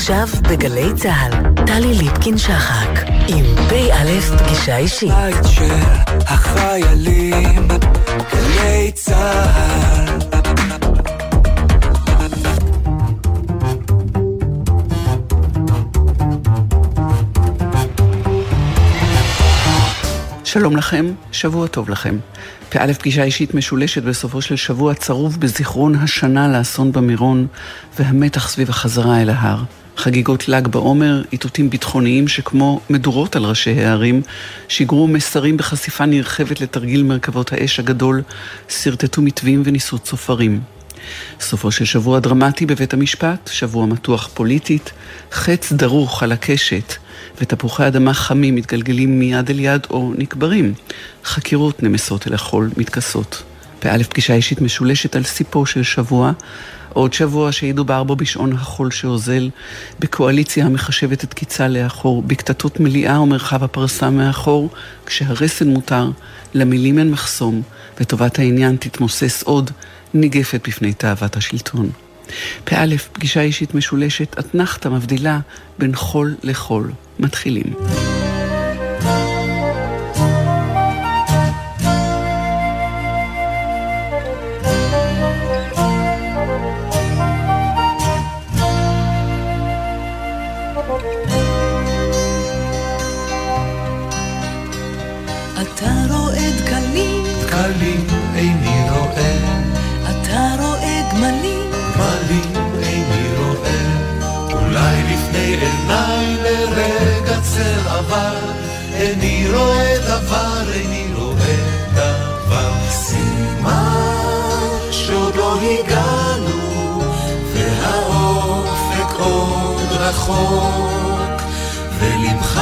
עכשיו בגלי צה"ל, טלי ליפקין-שחק, עם פ"א פגישה אישית. בית של החיילים, גלי צה"ל. שלום לכם, שבוע טוב לכם. פא' פגישה אישית משולשת בסופו של שבוע צרוב בזיכרון השנה לאסון במירון והמתח סביב החזרה אל ההר. חגיגות ל"ג בעומר, איתותים ביטחוניים שכמו מדורות על ראשי הערים, שיגרו מסרים בחשיפה נרחבת לתרגיל מרכבות האש הגדול, שרטטו מתווים וניסו צופרים. סופו של שבוע דרמטי בבית המשפט, שבוע מתוח פוליטית, חץ דרוך על הקשת, ותפוחי אדמה חמים מתגלגלים מיד אל יד או נקברים. חקירות נמסות אל החול מתכסות. באלף פגישה אישית משולשת על סיפו של שבוע, עוד שבוע שידובר בו בשעון החול שאוזל, בקואליציה המחשבת את קיצה לאחור, בקטטות מליאה ומרחב הפרסה מאחור, כשהרסן מותר, למילים אין מחסום, וטובת העניין תתמוסס עוד, ניגפת בפני תאוות השלטון. פא, פגישה אישית משולשת, אתנחתא מבדילה בין חול לחול. מתחילים. רחוק, ולבך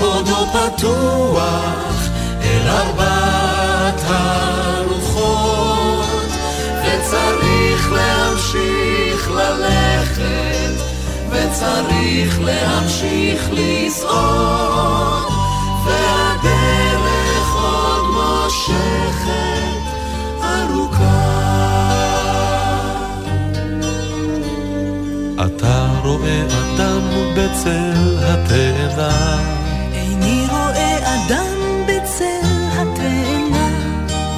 עוד לא פתוח אל ארבעת הרוחות, וצריך להמשיך ללכת. וצריך להמשיך לסעוד, והדרך עוד מושכת אתה רואה אדם בצל התאנה. איני רואה אדם בצל התאנה.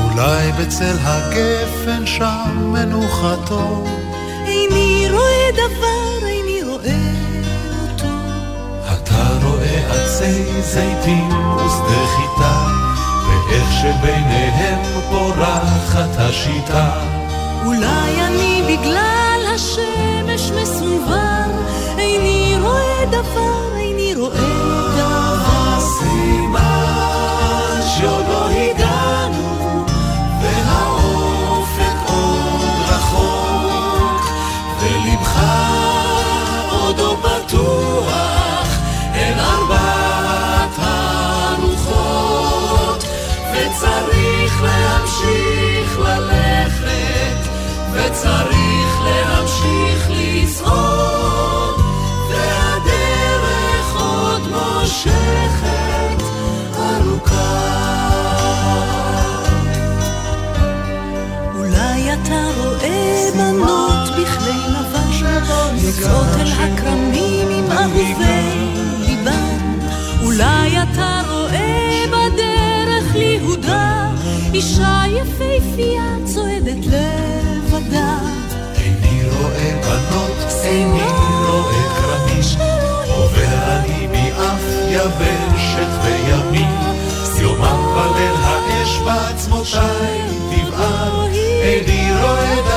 אולי בצל הגפן שם מנוחתו. איני רואה דבר עצי זיתים ושדה חיטה, ואיך שביניהם פורחת השיטה. אולי אני בגלל השמש מסונבר, איני רואה דבר, איני רואה דבר. מושכת ארוכה. אולי אתה רואה בנות בכלי לבן, יוצאות אל הכרמים עם אהובי ליבן, אולי אתה רואה בדרך ליהודה, אישה יפהפייה צועדת לבדה. איני רואה בנות, איני רואה כרמים, יבשת וימים, יומם וליל האש בעצמותיי תבער, איני רואה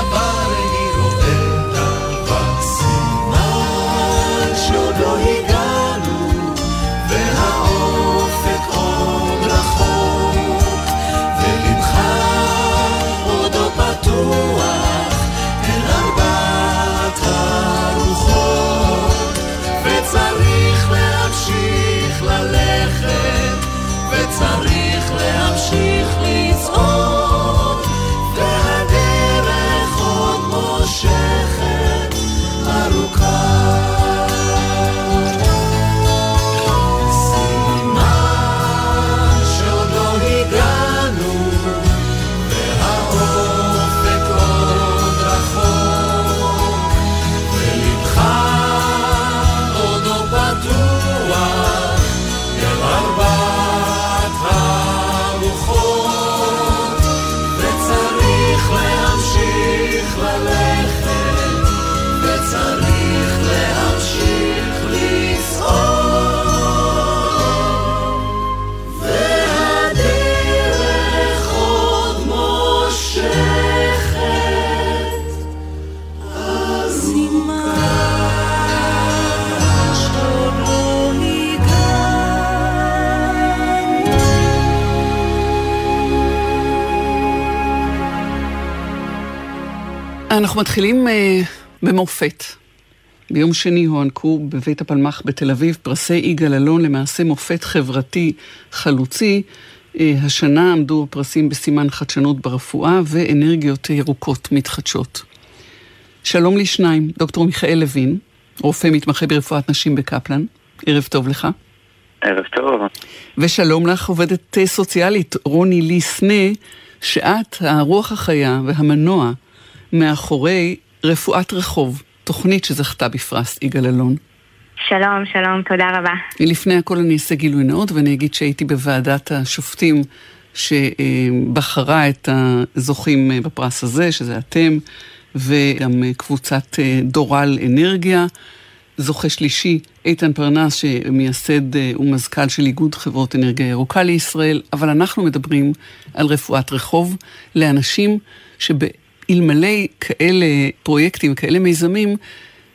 אנחנו מתחילים uh, במופת. ביום שני הוענקו בבית הפלמ"ח בתל אביב פרסי יגאל אלון למעשה מופת חברתי חלוצי. Uh, השנה עמדו הפרסים בסימן חדשנות ברפואה ואנרגיות ירוקות מתחדשות. שלום לשניים, דוקטור מיכאל לוין, רופא מתמחה ברפואת נשים בקפלן. ערב טוב לך. ערב טוב. ושלום לך, עובדת סוציאלית רוני לי סנה, שאת הרוח החיה והמנוע מאחורי רפואת רחוב, תוכנית שזכתה בפרס יגאל אלון. שלום, שלום, תודה רבה. לפני הכל אני אעשה גילוי נאות ואני אגיד שהייתי בוועדת השופטים שבחרה את הזוכים בפרס הזה, שזה אתם, וגם קבוצת דורל אנרגיה. זוכה שלישי, איתן פרנס, שמייסד ומזכ"ל של איגוד חברות אנרגיה ירוקה לישראל, אבל אנחנו מדברים על רפואת רחוב לאנשים שבאלמלא כאלה פרויקטים, כאלה מיזמים,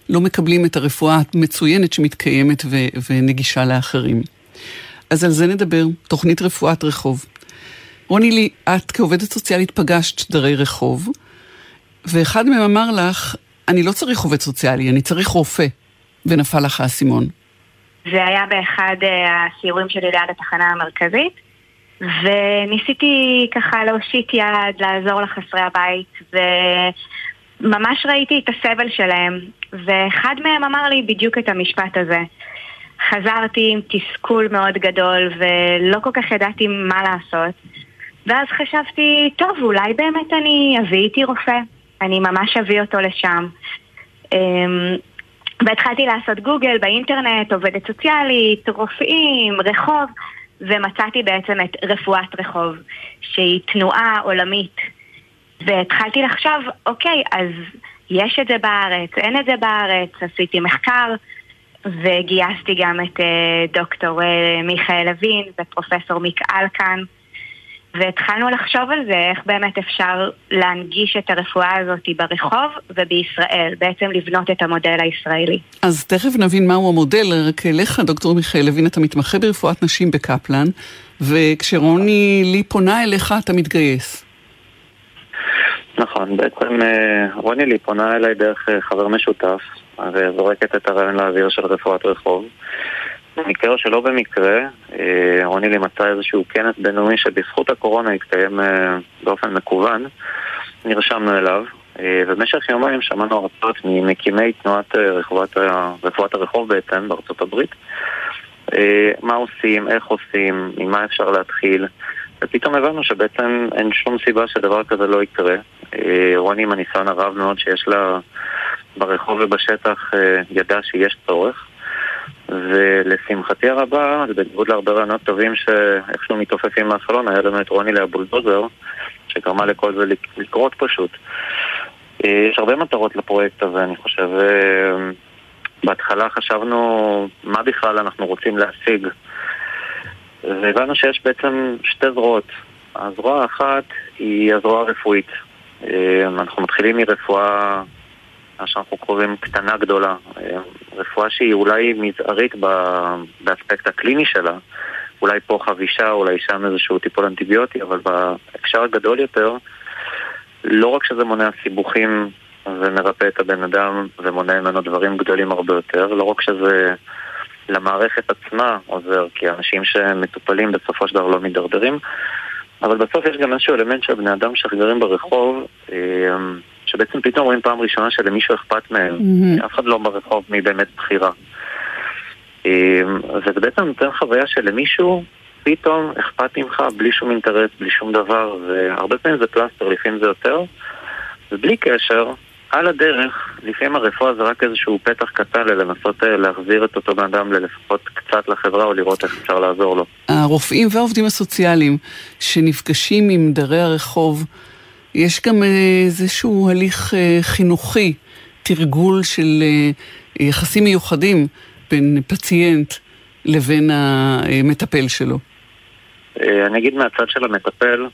לא מקבלים את הרפואה המצוינת שמתקיימת ו- ונגישה לאחרים. אז על זה נדבר, תוכנית רפואת רחוב. רוני לי, את כעובדת סוציאלית פגשת שדרי רחוב, ואחד מהם אמר לך, אני לא צריך עובד סוציאלי, אני צריך רופא. ונפל לך האסימון? זה היה באחד הסיורים שלי ליד התחנה המרכזית, וניסיתי ככה להושיט יד, לעזור לחסרי הבית, וממש ראיתי את הסבל שלהם, ואחד מהם אמר לי בדיוק את המשפט הזה. חזרתי עם תסכול מאוד גדול, ולא כל כך ידעתי מה לעשות. ואז חשבתי, טוב, אולי באמת אני אביא איתי רופא. אני ממש אביא אותו לשם. והתחלתי לעשות גוגל באינטרנט, עובדת סוציאלית, רופאים, רחוב, ומצאתי בעצם את רפואת רחוב, שהיא תנועה עולמית. והתחלתי לחשוב, אוקיי, אז יש את זה בארץ, אין את זה בארץ, עשיתי מחקר, וגייסתי גם את דוקטור מיכאל לוין ופרופסור מיק אלקן. והתחלנו לחשוב על זה, איך באמת אפשר להנגיש את הרפואה הזאת ברחוב ובישראל, בעצם לבנות את המודל הישראלי. אז תכף נבין מהו המודל, רק אליך, דוקטור מיכאל לוין, אתה מתמחה ברפואת נשים בקפלן, וכשרוני לי פונה אליך אתה מתגייס. נכון, בעצם רוני לי פונה אליי דרך חבר משותף, וזורקת את הרעיון לאוויר של רפואת רחוב. במקרה שלא במקרה, רוני לי מצא איזשהו כנס בינלאומי שבזכות הקורונה התקיים באופן מקוון, נרשמנו אליו, ובמשך יומיים שמענו הרצאות ממקימי תנועת רפואת, רפואת הרחוב בעצם בארצות הברית, מה עושים, איך עושים, ממה אפשר להתחיל, ופתאום הבנו שבעצם אין שום סיבה שדבר כזה לא יקרה. רוני עם הניסיון הרב מאוד שיש לה ברחוב ובשטח ידע שיש צורך. ולשמחתי הרבה, בניגוד להרבה רעיונות טובים שאיכשהו מתעופפים מהחלון, היה לנו את רוני להבולדוזר, שגרמה לכל זה לקרות פשוט. יש הרבה מטרות לפרויקט הזה, אני חושב. בהתחלה חשבנו מה בכלל אנחנו רוצים להשיג. והבנו שיש בעצם שתי זרועות. הזרוע האחת היא הזרוע הרפואית. אנחנו מתחילים מרפואה מה שאנחנו קוראים קטנה גדולה. רפואה שהיא אולי מזערית באספקט הקליני שלה. אולי פה חבישה, אולי שם איזשהו טיפול אנטיביוטי, אבל בהקשר הגדול יותר, לא רק שזה מונע סיבוכים ומרפא את הבן אדם ומונע ממנו דברים גדולים הרבה יותר, לא רק שזה למערכת עצמה עוזר, כי אנשים שמטופלים בסופו של דבר לא מידרדרים, אבל בסוף יש גם איזשהו אלמנט של בני אדם שגרים ברחוב, שבעצם פתאום רואים פעם ראשונה שלמישהו אכפת מהם. Mm-hmm. אף אחד לא ברחוב מי באמת בחירה. וזה בעצם נותן חוויה שלמישהו פתאום אכפת ממך בלי שום אינטרס, בלי שום דבר, והרבה פעמים זה פלסטר, לפעמים זה יותר. ובלי קשר, על הדרך, לפעמים הרפואה זה רק איזשהו פתח קטן לנסות להחזיר את אותו בן אדם ללפחות קצת לחברה או לראות איך אפשר לעזור לו. הרופאים והעובדים הסוציאליים שנפגשים עם דרי הרחוב, יש גם איזשהו הליך חינוכי, תרגול של יחסים מיוחדים בין פציינט לבין המטפל שלו. אני אגיד מהצד של המטפל,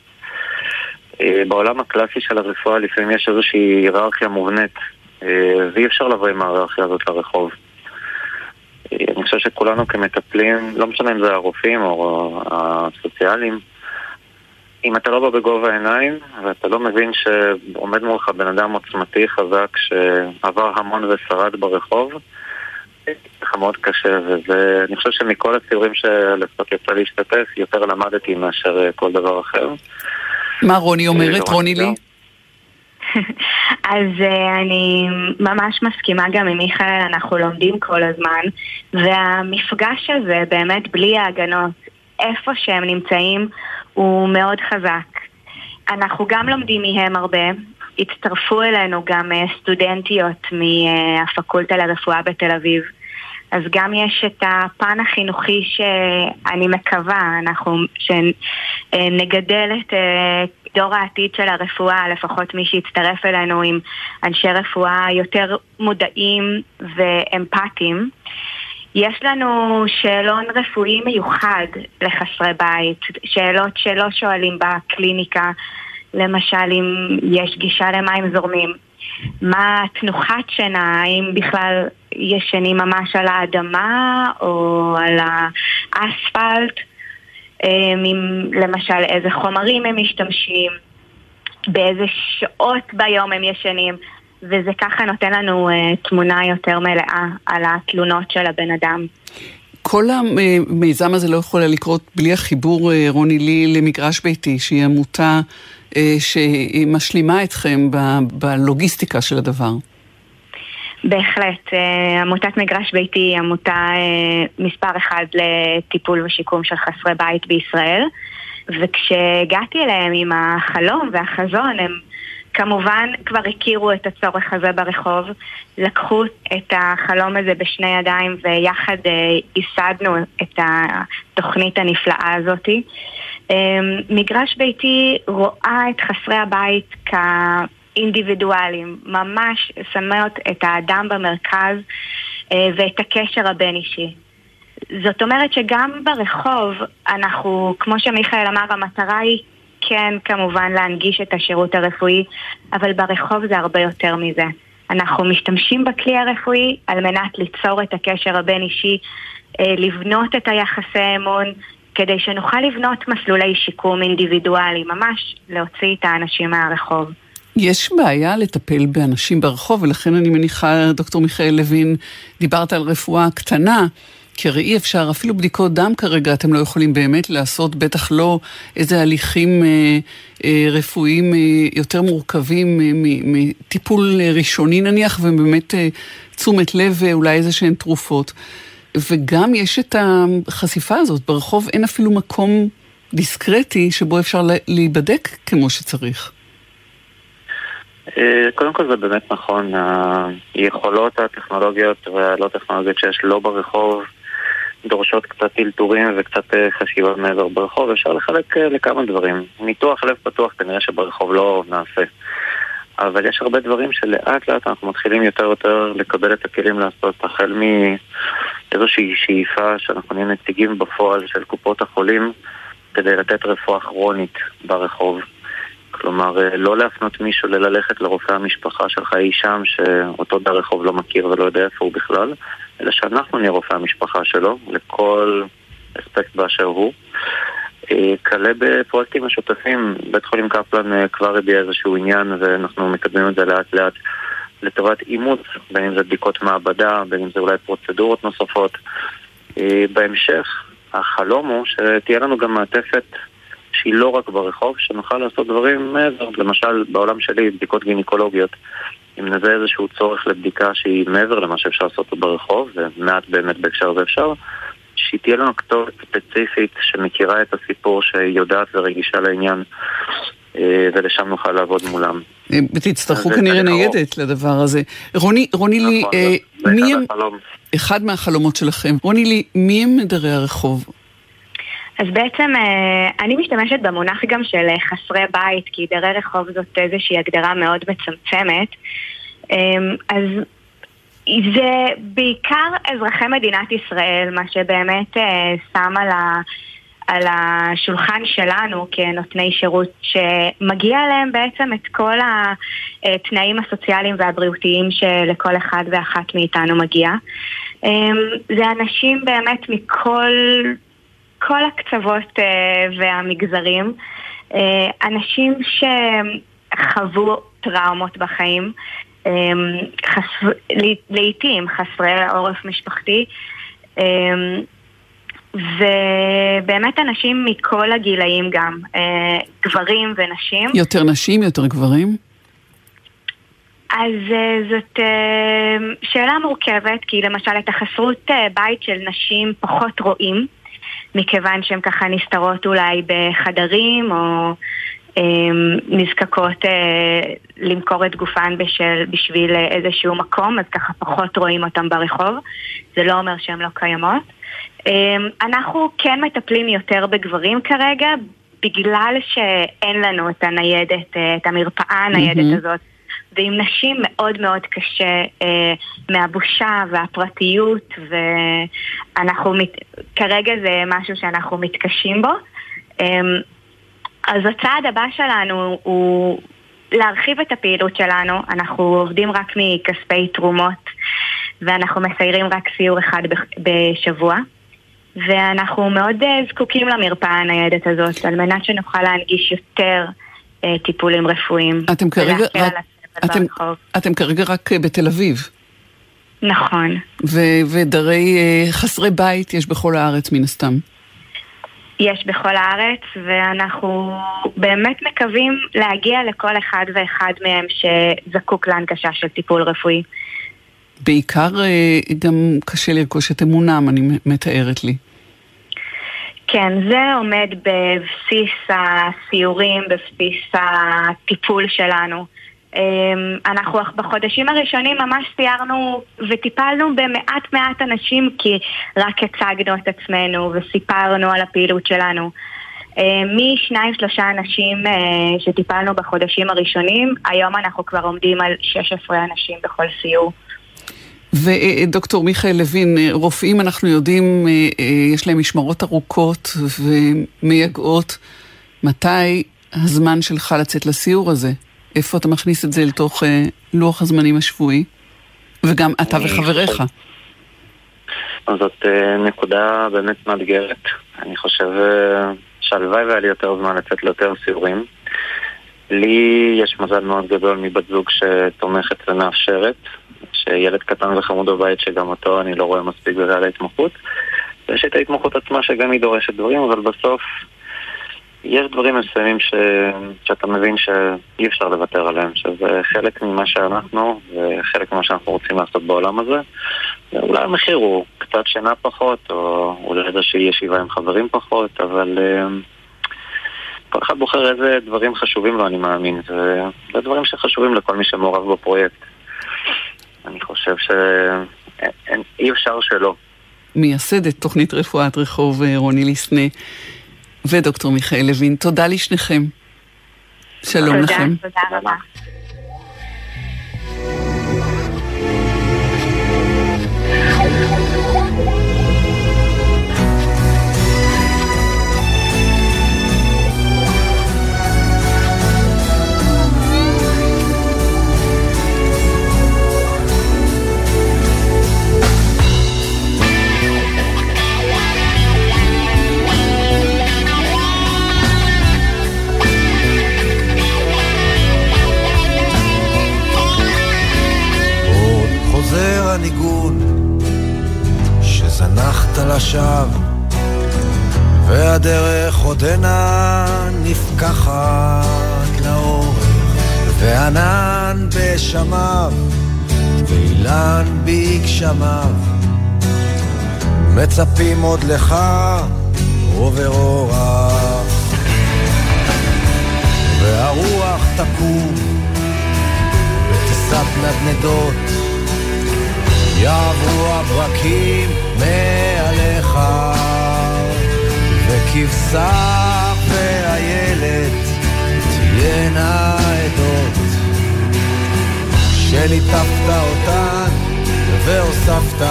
בעולם הקלאסי של הרפואה לפעמים יש איזושהי היררכיה מובנית ואי אפשר לבוא עם ההיררכיה הזאת לרחוב. אני חושב שכולנו כמטפלים, לא משנה אם זה הרופאים או הסוציאליים, אם אתה לא בא בגובה העיניים, ואתה לא מבין שעומד מולך בן אדם עוצמתי חזק שעבר המון ושרד ברחוב, לך מאוד קשה, ואני חושב שמכל הציורים שלפחות יצא להשתתף, יותר למדתי מאשר כל דבר אחר. מה רוני אומרת? רוני לי? אז uh, אני ממש מסכימה גם עם מיכאל, אנחנו לומדים כל הזמן, והמפגש הזה, באמת בלי ההגנות, איפה שהם נמצאים, הוא מאוד חזק. אנחנו גם לומדים מהם הרבה. הצטרפו אלינו גם uh, סטודנטיות מהפקולטה לרפואה בתל אביב. אז גם יש את הפן החינוכי שאני מקווה, אנחנו, שנגדל את אה, דור העתיד של הרפואה, לפחות מי שיצטרף אלינו עם אנשי רפואה יותר מודעים ואמפתיים. יש לנו שאלון רפואי מיוחד לחסרי בית, שאלות שלא שואלים בקליניקה, למשל אם יש גישה למים זורמים. מה תנוחת שינה, האם בכלל ישנים ממש על האדמה או על האספלט, אמ, למשל איזה חומרים הם משתמשים, באיזה שעות ביום הם ישנים, וזה ככה נותן לנו uh, תמונה יותר מלאה על התלונות של הבן אדם. כל המיזם הזה לא יכול לקרות בלי החיבור, אה, רוני לי, למגרש ביתי, שהיא עמותה אה, שמשלימה אתכם בלוגיסטיקה של הדבר. בהחלט. עמותת מגרש ביתי היא עמותה מספר אחד לטיפול ושיקום של חסרי בית בישראל. וכשהגעתי אליהם עם החלום והחזון, הם כמובן כבר הכירו את הצורך הזה ברחוב, לקחו את החלום הזה בשני ידיים ויחד ייסדנו את התוכנית הנפלאה הזאתי. אמ, מגרש ביתי רואה את חסרי הבית כאינדיבידואלים, ממש שמות את האדם במרכז אה, ואת הקשר הבין-אישי. זאת אומרת שגם ברחוב אנחנו, כמו שמיכאל אמר, המטרה היא כן כמובן להנגיש את השירות הרפואי, אבל ברחוב זה הרבה יותר מזה. אנחנו משתמשים בכלי הרפואי על מנת ליצור את הקשר הבין-אישי, אה, לבנות את היחסי אמון, כדי שנוכל לבנות מסלולי שיקום אינדיבידואלי, ממש להוציא את האנשים מהרחוב. יש בעיה לטפל באנשים ברחוב, ולכן אני מניחה, דוקטור מיכאל לוין, דיברת על רפואה קטנה, כי הרי אי אפשר, אפילו בדיקות דם כרגע אתם לא יכולים באמת לעשות, בטח לא איזה הליכים אה, אה, רפואיים אה, יותר מורכבים אה, מטיפול ראשוני נניח, ובאמת אה, תשומת לב ואולי איזה שהן תרופות. וגם יש את החשיפה הזאת, ברחוב אין אפילו מקום דיסקרטי שבו אפשר להיבדק כמו שצריך. אה, קודם כל זה באמת נכון, היכולות הטכנולוגיות והלא טכנולוגיות שיש לא ברחוב דורשות קצת טלטורים וקצת אה, חשיבה מעבר ברחוב, אפשר לחלק אה, לכמה דברים. ניתוח לב פתוח כנראה שברחוב לא נעשה. אבל יש הרבה דברים שלאט לאט אנחנו מתחילים יותר ויותר לקבל את הכלים לעשות, החל מאיזושהי שאיפה שאנחנו נהיה נציגים בפועל של קופות החולים כדי לתת רפואה כרונית ברחוב. כלומר, לא להפנות מישהו ללכת לרופא המשפחה שלך אי שם, שאותו ברחוב לא מכיר ולא יודע איפה הוא בכלל, אלא שאנחנו נהיה רופא המשפחה שלו, לכל אספקט באשר הוא. כלה בפרויקטים משותפים. בית חולים קפלן אה, כבר הביע איזשהו עניין ואנחנו מקדמים את זה לאט לאט לטובת אימוץ, בין אם זה בדיקות מעבדה, בין אם זה אולי פרוצדורות נוספות. אה, בהמשך, החלום הוא שתהיה לנו גם מעטפת שהיא לא רק ברחוב, שנוכל לעשות דברים מעבר, למשל בעולם שלי בדיקות גינקולוגיות. אם נזה איזשהו צורך לבדיקה שהיא מעבר למה שאפשר לעשות ברחוב, ומעט באמת בהקשר הזה אפשר, שהיא תהיה לנו כתובת ספציפית שמכירה את הסיפור, שיודעת ורגישה לעניין, אה, ולשם נוכל לעבוד מולם. אה, ותצטרכו כנראה ניידת לדבר הזה. רוני, רוני לי, נכון, אה, מי הם... אחד מהחלומות שלכם. רוני לי, מי הם מדרי הרחוב? אז בעצם אני משתמשת במונח גם של חסרי בית, כי דרי רחוב זאת איזושהי הגדרה מאוד מצמצמת. אז זה בעיקר אזרחי מדינת ישראל, מה שבאמת אה, שם על, ה, על השולחן שלנו כנותני שירות, שמגיע להם בעצם את כל התנאים הסוציאליים והבריאותיים שלכל אחד ואחת מאיתנו מגיע. אה, זה אנשים באמת מכל כל הקצוות אה, והמגזרים. אה, אנשים שחוו טראומות בחיים, חס... לעיתים חסרי עורף משפחתי, ובאמת אנשים מכל הגילאים גם, גברים ונשים. יותר נשים, יותר גברים? אז uh, זאת uh, שאלה מורכבת, כי למשל את החסרות uh, בית של נשים פחות רואים, מכיוון שהן ככה נסתרות אולי בחדרים, או uh, נזקקות uh, למכור את גופן בשל, בשביל איזשהו מקום, אז ככה פחות רואים אותן ברחוב. זה לא אומר שהן לא קיימות. Uh, אנחנו כן מטפלים יותר בגברים כרגע, בגלל שאין לנו את הניידת, את המרפאה הניידת mm-hmm. הזאת. ועם נשים מאוד מאוד קשה אה, מהבושה והפרטיות, ואנחנו, מת... כרגע זה משהו שאנחנו מתקשים בו. אה, אז הצעד הבא שלנו הוא להרחיב את הפעילות שלנו, אנחנו עובדים רק מכספי תרומות, ואנחנו מסיירים רק סיור אחד בשבוע. ואנחנו מאוד אה, זקוקים למרפאה הניידת הזאת, על מנת שנוכל להנגיש יותר אה, טיפולים רפואיים. אתם כרגע רק, אתם, אתם כרגע רק אה, בתל אביב. נכון. ו- ודרי uh, חסרי בית יש בכל הארץ מן הסתם. יש בכל הארץ, ואנחנו באמת מקווים להגיע לכל אחד ואחד מהם שזקוק להנגשה של טיפול רפואי. בעיקר uh, גם קשה לרכוש את אמונם, אני מתארת לי. כן, זה עומד בבסיס הסיורים, בבסיס הטיפול שלנו. אמ, אנחנו בחודשים הראשונים ממש סיירנו וטיפלנו במעט מעט אנשים כי רק הצגנו את עצמנו וסיפרנו על הפעילות שלנו. אמ, משניים שלושה אנשים אה, שטיפלנו בחודשים הראשונים, היום אנחנו כבר עומדים על 16 אנשים בכל סיור. ודוקטור מיכאל לוין, רופאים אנחנו יודעים, אה, אה, יש להם משמרות ארוכות ומייגעות. מתי הזמן שלך לצאת לסיור הזה? איפה אתה מכניס את זה לתוך אה, לוח הזמנים השבועי? וגם אתה וחבריך. זאת אה, נקודה באמת מאתגרת. אני חושב אה, שהלוואי והיה לי יותר זמן לצאת ליותר סיורים. לי יש מזל מאוד גדול מבת זוג שתומכת ומאפשרת, שילד קטן וחמוד בבית שגם אותו אני לא רואה מספיק בגלל ההתמחות. ויש את ההתמחות עצמה שגם היא דורשת דברים, אבל בסוף יש דברים מסוימים ש... שאתה מבין שאי אפשר לוותר עליהם, שזה חלק ממה שאנחנו וחלק ממה שאנחנו רוצים לעשות בעולם הזה. אולי המחיר הוא קצת שינה פחות, או אולי איזושהי ישיבה עם חברים פחות, אבל uh, כל אחד בוחר איזה דברים חשובים לו, אני מאמין. וזה דברים שחשובים לכל מי שמעורב בפרויקט. אני חושב שאי אפשר שלא. מייסדת תוכנית רפואת רחוב אה, רוני ליסנה. ודוקטור מיכאל לוין. תודה לשניכם. שלום תודה, לכם. תודה רבה. הניגון שזנחת לשווא והדרך עודנה נפקחת לאורך וענן בשמיו ואילן בגשמיו. מצפים עוד לך עובר אורח והרוח תקום ותישת נדנדות יעברו הברקים מעליך, וכבשה ואיילת תהיינה עדות, שליטפת אותן והוספת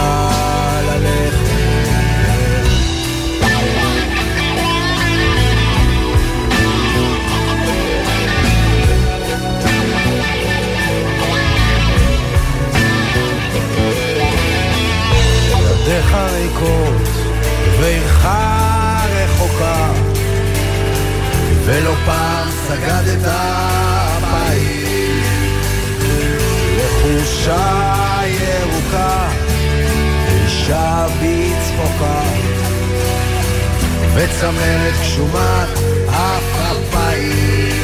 ללכת. ידיך ריקות ועירך רחוקה. ולא פעם סגדת פעיל לחושה ירוקה, אישה בצחוקה. וצמרת גשומת אף אפיים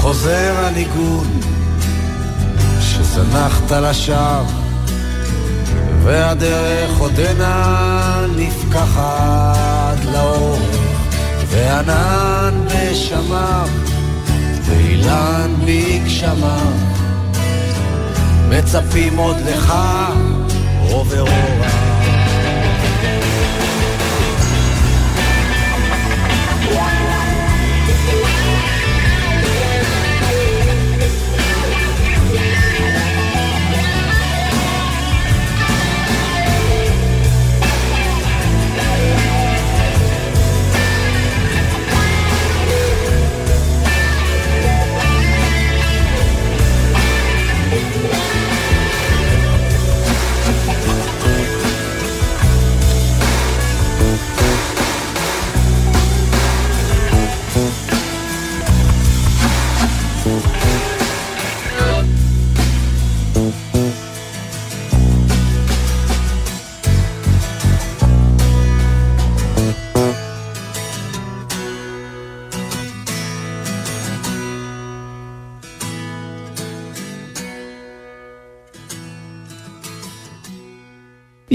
חוזר הניגון שזנחת לשווא והדרך עודנה נפקחת לאור וענן בשמיו ואילן בגשמיו מצפים עוד לך עובר אורה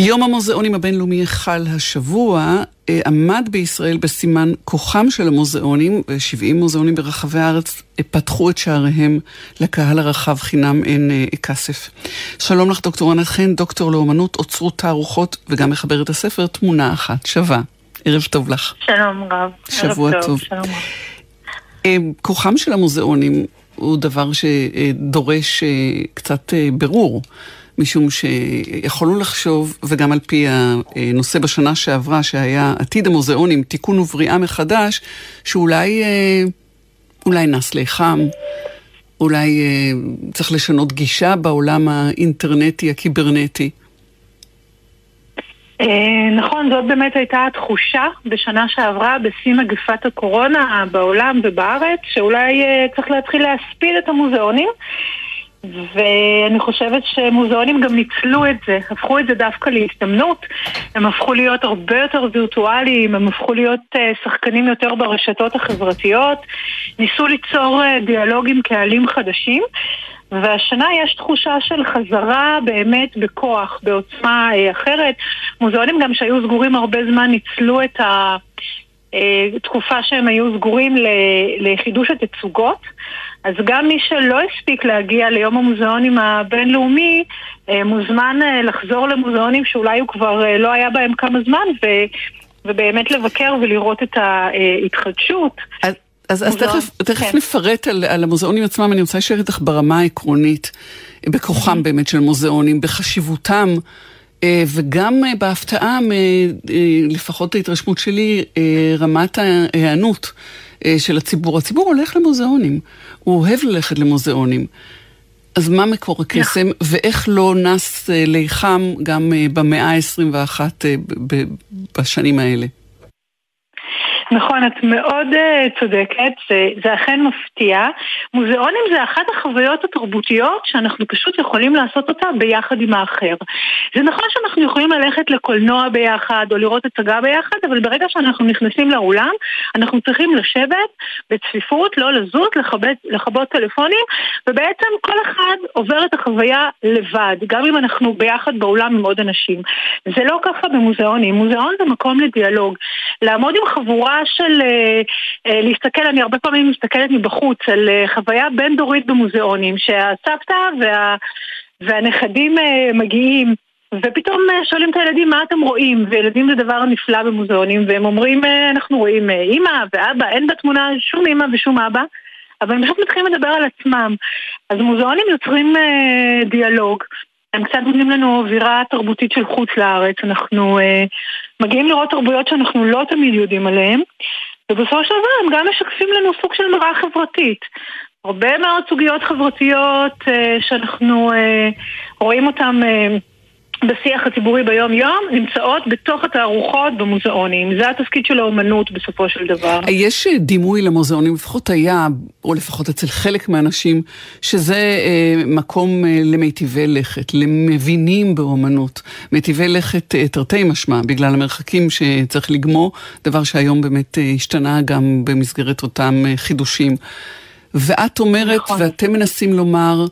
יום המוזיאונים הבינלאומי חל השבוע, אה, עמד בישראל בסימן כוחם של המוזיאונים, ו-70 מוזיאונים ברחבי הארץ אה, פתחו את שעריהם לקהל הרחב חינם אין אה, כסף. שלום לך דוקטור ענת חן, דוקטור לאומנות, אוצרות תערוכות וגם מחברת הספר תמונה אחת שווה. ערב טוב לך. שלום רב. שבוע טוב. טוב. שלום. כוחם של המוזיאונים הוא דבר שדורש קצת ברור. משום שיכולנו לחשוב, וגם על פי הנושא בשנה שעברה, שהיה עתיד המוזיאונים, תיקון ובריאה מחדש, שאולי אה, אולי נס ליחם, אולי אה, צריך לשנות גישה בעולם האינטרנטי, הקיברנטי. אה, נכון, זאת באמת הייתה התחושה בשנה שעברה בשיא מגפת הקורונה בעולם ובארץ, שאולי צריך להתחיל להספיד את המוזיאונים. ואני חושבת שמוזיאונים גם ניצלו את זה, הפכו את זה דווקא להזדמנות. הם הפכו להיות הרבה יותר וירטואליים, הם הפכו להיות uh, שחקנים יותר ברשתות החברתיות, ניסו ליצור uh, דיאלוג עם קהלים חדשים. והשנה יש תחושה של חזרה באמת בכוח, בעוצמה uh, אחרת. מוזיאונים גם שהיו סגורים הרבה זמן ניצלו את התקופה שהם היו סגורים לחידוש התצוגות. אז גם מי שלא הספיק להגיע ליום המוזיאונים הבינלאומי, אה, מוזמן אה, לחזור למוזיאונים שאולי הוא כבר אה, לא היה בהם כמה זמן, ו... ובאמת לבקר ולראות את ההתחדשות. אז, אז, אז תכף, תכף כן. נפרט על, על המוזיאונים עצמם, אני רוצה לשאול איתך ברמה העקרונית, בכוחם באמת של מוזיאונים, בחשיבותם. וגם בהפתעה, לפחות ההתרשמות שלי, רמת ההיענות של הציבור. הציבור הולך למוזיאונים. הוא אוהב ללכת למוזיאונים. אז מה מקור הקסם, ואיך לא נס אה, ליחם גם אה, במאה ה-21 אה, בשנים האלה? נכון, את מאוד uh, צודקת, זה, זה אכן מפתיע. מוזיאונים זה אחת החוויות התרבותיות שאנחנו פשוט יכולים לעשות אותה ביחד עם האחר. זה נכון שאנחנו יכולים ללכת לקולנוע ביחד או לראות הצגה ביחד, אבל ברגע שאנחנו נכנסים לאולם, אנחנו צריכים לשבת בצפיפות, לא לזוז, לכבות, טלפונים, ובעצם כל אחד עובר את החוויה לבד, גם אם אנחנו ביחד באולם עם עוד אנשים. זה לא ככה במוזיאונים, מוזיאון זה מקום לדיאלוג. לעמוד עם חבורה של אה, אה, להסתכל, אני הרבה פעמים מסתכלת מבחוץ על אה, חוויה בין-דורית במוזיאונים, שהסבתא וה, והנכדים מגיעים ופתאום שואלים את הילדים מה אתם רואים, וילדים זה דבר נפלא במוזיאונים, והם אומרים אנחנו רואים אימא ואבא, אין בתמונה שום אימא ושום אבא, אבל הם פשוט מתחילים לדבר על עצמם. אז מוזיאונים יוצרים אה, דיאלוג. הם קצת נותנים לנו אווירה תרבותית של חוץ לארץ, אנחנו אה, מגיעים לראות תרבויות שאנחנו לא תמיד יודעים עליהן, ובסופו של דבר הם גם משקפים לנו סוג של מראה חברתית. הרבה מאוד סוגיות חברתיות אה, שאנחנו אה, רואים אותן אה, בשיח הציבורי ביום-יום, נמצאות בתוך התערוכות במוזיאונים. זה התפקיד של האומנות בסופו של דבר. יש דימוי למוזיאונים, לפחות היה, או לפחות אצל חלק מהאנשים, שזה אה, מקום אה, למיטיבי לכת, למבינים באומנות. מיטיבי לכת אה, תרתי משמע, בגלל המרחקים שצריך לגמור, דבר שהיום באמת אה, השתנה גם במסגרת אותם אה, חידושים. ואת אומרת, נכון. ואתם מנסים לומר,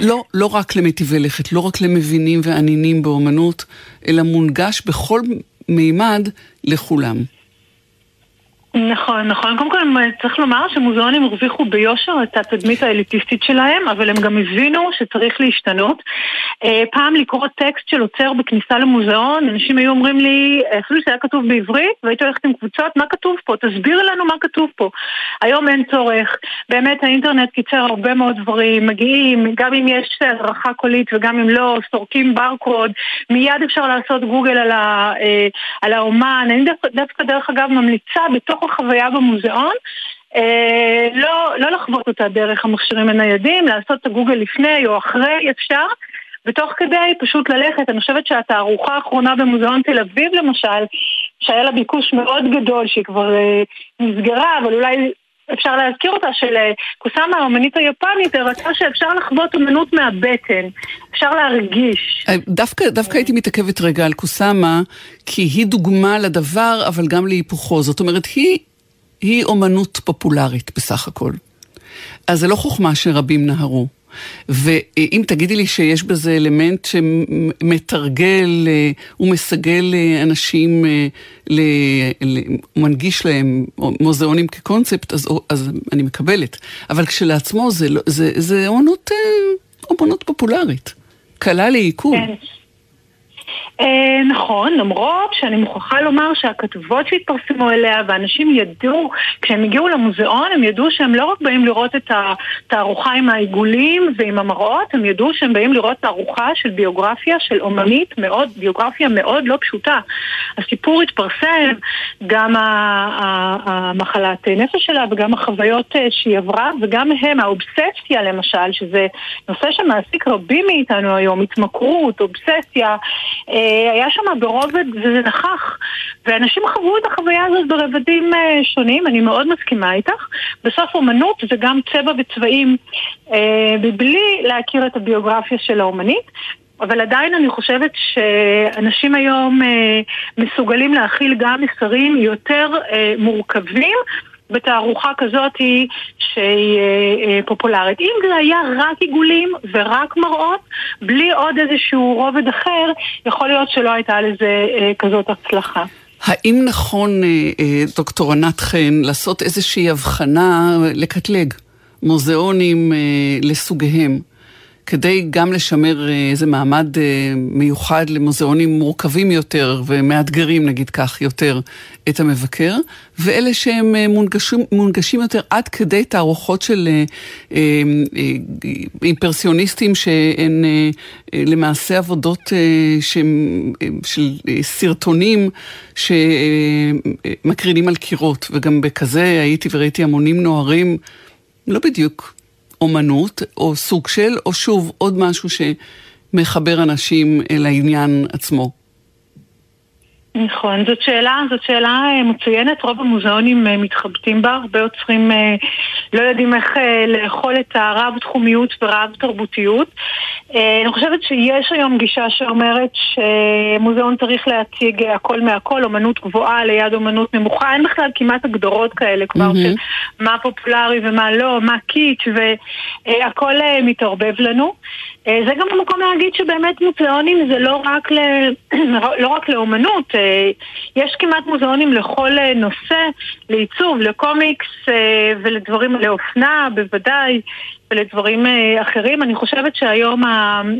לא, לא רק למיטיבי לכת, לא רק למבינים ועניינים באומנות, אלא מונגש בכל מימד לכולם. נכון, נכון. קודם כל צריך לומר שמוזיאונים הרוויחו ביושר את התדמית האליטיסטית שלהם, אבל הם גם הבינו שצריך להשתנות. אה, פעם לקרוא טקסט של עוצר בכניסה למוזיאון, אנשים היו אומרים לי, אפילו שזה היה כתוב בעברית, והייתי הולכת עם קבוצות, מה כתוב פה? תסביר לנו מה כתוב פה. היום אין צורך. באמת האינטרנט קיצר הרבה מאוד דברים, מגיעים, גם אם יש הדרכה קולית וגם אם לא, סורקים ברקוד, מיד אפשר לעשות גוגל על, ה, אה, על האומן. אני דווקא דרך אגב ממליצה בתוך החוויה במוזיאון, אה, לא, לא לחוות אותה דרך המכשירים הניידים, לעשות את הגוגל לפני או אחרי אפשר, ותוך כדי פשוט ללכת. אני חושבת שהתערוכה האחרונה במוזיאון תל אביב למשל, שהיה לה ביקוש מאוד גדול, שהיא כבר אה, נסגרה, אבל אולי אפשר להזכיר אותה, של אה, קוסאמה, האמנית היפנית, הראתה שאפשר לחוות אמנות מהבטן, אפשר להרגיש. אה, דווקא, דווקא הייתי מתעכבת רגע על קוסאמה, כי היא דוגמה לדבר, אבל גם להיפוכו. זאת אומרת, היא, היא אומנות פופולרית בסך הכל. אז זה לא חוכמה שרבים נהרו. ואם תגידי לי שיש בזה אלמנט שמתרגל ומסגל אנשים, ומנגיש להם מוזיאונים כקונספט, אז, אז אני מקבלת. אבל כשלעצמו זה, לא, זה, זה אומנות, אומנות פופולרית, קלה לעיכול. כן. אה, נכון, למרות שאני מוכרחה לומר שהכתבות שהתפרסמו אליה ואנשים ידעו, כשהם הגיעו למוזיאון הם ידעו שהם לא רק באים לראות את התערוכה עם העיגולים ועם המראות, הם ידעו שהם באים לראות תערוכה של ביוגרפיה של אומנית מאוד, ביוגרפיה מאוד לא פשוטה. הסיפור התפרסם, גם המחלת נפש שלה וגם החוויות אה, שהיא עברה וגם הם, האובססיה למשל, שזה נושא שמעסיק רבים מאיתנו היום, התמכרות, אובססיה אה, היה שם ברובד, וזה נכח, ואנשים חוו את החוויה הזאת ברבדים אה, שונים, אני מאוד מסכימה איתך. בסוף אומנות זה גם צבע וצבעים, אה, מבלי להכיר את הביוגרפיה של האומנית. אבל עדיין אני חושבת שאנשים היום אה, מסוגלים להכיל גם מסרים יותר אה, מורכבים בתערוכה כזאת שהיא אה, אה, פופולרית. אם זה היה רק עיגולים ורק מראות, בלי עוד איזשהו רובד אחר, יכול להיות שלא הייתה לזה אה, כזאת הצלחה. האם נכון, דוקטור ענת חן, לעשות איזושהי הבחנה, לקטלג מוזיאונים לסוגיהם? כדי גם לשמר אה, איזה מעמד אה, מיוחד למוזיאונים מורכבים יותר ומאתגרים, נגיד כך, יותר את המבקר, ואלה שהם אה, מונגשים, מונגשים יותר עד כדי תערוכות של אימפרסיוניסטים שהן למעשה עבודות של סרטונים שמקרינים על קירות, וגם בכזה הייתי וראיתי המונים נוערים, לא בדיוק אומנות, או סוג של, או שוב עוד משהו שמחבר אנשים אל העניין עצמו? נכון, זאת שאלה, זאת שאלה אה, מצוינת, רוב המוזיאונים אה, מתחבטים בה, הרבה יוצרים אה, לא יודעים איך לאכול את הרב-תחומיות ורב-תרבותיות. אני חושבת שיש היום גישה שאומרת שמוזיאון צריך להציג הכל מהכל, אומנות גבוהה ליד אומנות נמוכה, אין בכלל כמעט הגדרות כאלה כבר mm-hmm. של מה פופולרי ומה לא, מה קיץ' והכל מתערבב לנו. אה, זה גם המקום להגיד שבאמת מוזיאונים זה לא רק, ל... לא רק לאומנות, אה, יש כמעט מוזיאונים לכל אה, נושא, לעיצוב, לקומיקס ולדברים, לאופנה בוודאי, ולדברים אחרים. אני חושבת שהיום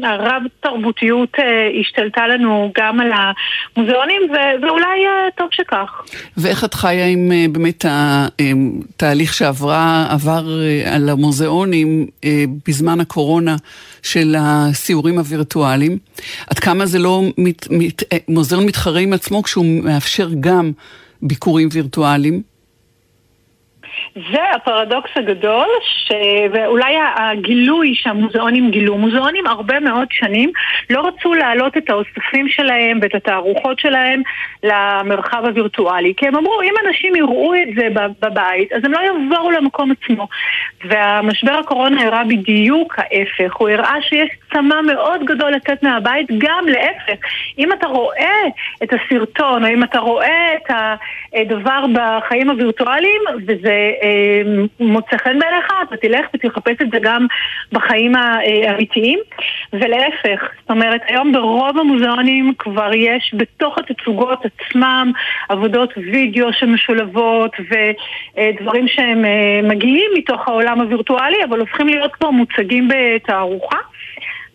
הרב-תרבותיות השתלטה לנו גם על המוזיאונים, ואולי טוב שכך. ואיך את חיה עם אה, באמת התהליך שעברה, עבר על המוזיאונים בזמן הקורונה של הסיורים הווירטואליים? עד כמה זה לא מת, מת, מוזיאון מתחרה עם עצמו כשהוא מאפשר גם ביקורים וירטואליים? זה הפרדוקס הגדול, ש... ואולי הגילוי שהמוזיאונים גילו. מוזיאונים הרבה מאוד שנים לא רצו להעלות את האוספים שלהם ואת התערוכות שלהם למרחב הווירטואלי. כי הם אמרו, אם אנשים יראו את זה בבית, אז הם לא יבואו למקום עצמו. והמשבר הקורונה הראה בדיוק ההפך. הוא הראה שיש צמא מאוד גדול לצאת מהבית, גם להפך. אם אתה רואה את הסרטון, או אם אתה רואה את הדבר בחיים הווירטואליים, וזה... אה, מוצא חן בעיניך, אתה תלך ותחפש את זה גם בחיים האמיתיים, ולהפך, זאת אומרת, היום ברוב המוזיאונים כבר יש בתוך התצוגות עצמם עבודות וידאו שמשולבות ודברים שהם אה, מגיעים מתוך העולם הווירטואלי, אבל הופכים להיות כבר מוצגים בתערוכה.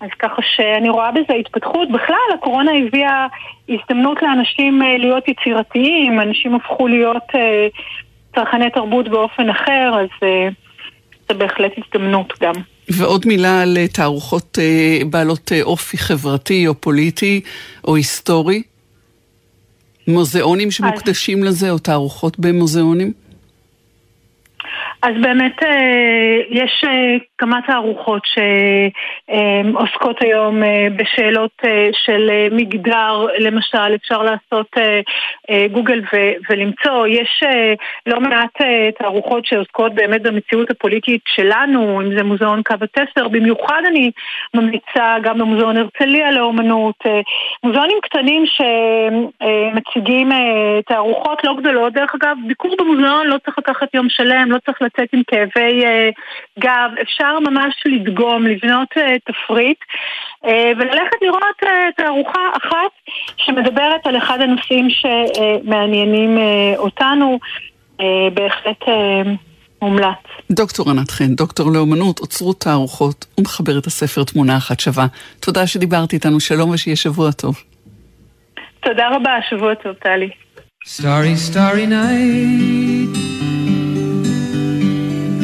אז ככה שאני רואה בזה התפתחות. בכלל, הקורונה הביאה הזדמנות לאנשים אה, להיות יצירתיים, אנשים הפכו להיות צרכני תרבות באופן אחר, אז uh, זה בהחלט הזדמנות גם. ועוד מילה על אה, תערוכות uh, בעלות אופי חברתי או פוליטי או היסטורי? מוזיאונים שמוקדשים אז... לזה או תערוכות במוזיאונים? אז באמת אה, יש אה, כמה תערוכות שעוסקות היום אה, בשאלות של מגדר, למשל, אפשר לעשות גוגל ולמצוא. יש לא מעט תערוכות שעוסקות באמת במציאות הפוליטית שלנו, אם זה מוזיאון קו התפר, במיוחד אני ממליצה גם במוזיאון הרצליה לאומנות. מוזיאונים קטנים שמציגים תערוכות לא גדולות, דרך אגב, ביקור במוזיאון לא צריך לקחת יום שלם, לא צריך לצאת עם כאבי גב, אפשר ממש לדגום, לבנות uh, תפריט uh, וללכת לראות uh, תערוכה אחת שמדברת על אחד הנושאים שמעניינים uh, אותנו, uh, בהחלט uh, מומלץ. דוקטור ענת חן, דוקטור לאומנות, אוצרות תערוכות ומחברת הספר תמונה אחת שווה. תודה שדיברת איתנו, שלום ושיהיה שבוע טוב. תודה רבה, שבוע טוב, טלי. Starry, starry night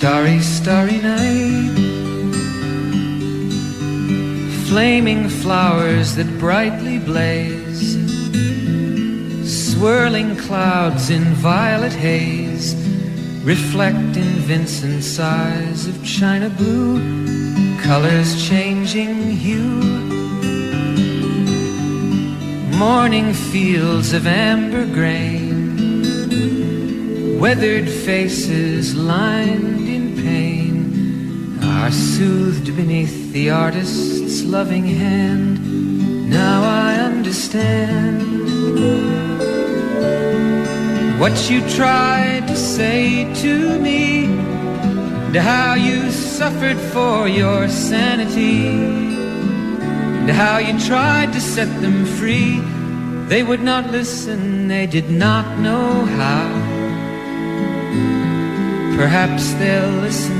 starry, starry night. Flaming flowers that brightly blaze, swirling clouds in violet haze, reflect in Vincent's eyes of china blue, colors changing hue. Morning fields of amber grain, weathered faces lined are soothed beneath the artist's loving hand. Now I understand what you tried to say to me, and how you suffered for your sanity, and how you tried to set them free. They would not listen, they did not know how. Perhaps they'll listen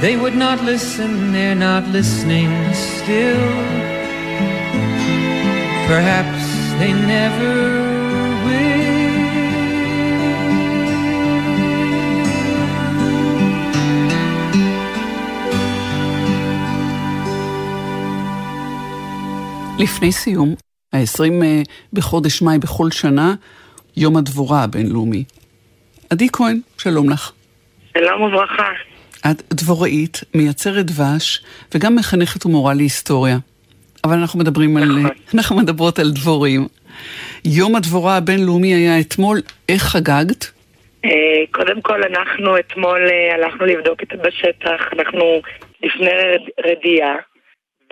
They would not listen, they're not listening still. Perhaps they never will. לפני סיום, ה-20 אה, בחודש מאי בכל שנה, יום הדבורה הבינלאומי. עדי כהן, שלום לך. שלום וברכה. את דבוראית, מייצרת דבש, וגם מחנכת ומורה להיסטוריה. אבל אנחנו מדברים על... נכון. אנחנו מדברות על דבורים. יום הדבורה הבינלאומי היה אתמול, איך חגגת? אה, קודם כל, אנחנו אתמול אה, הלכנו לבדוק את בשטח, אנחנו לפני רד- רדיעה,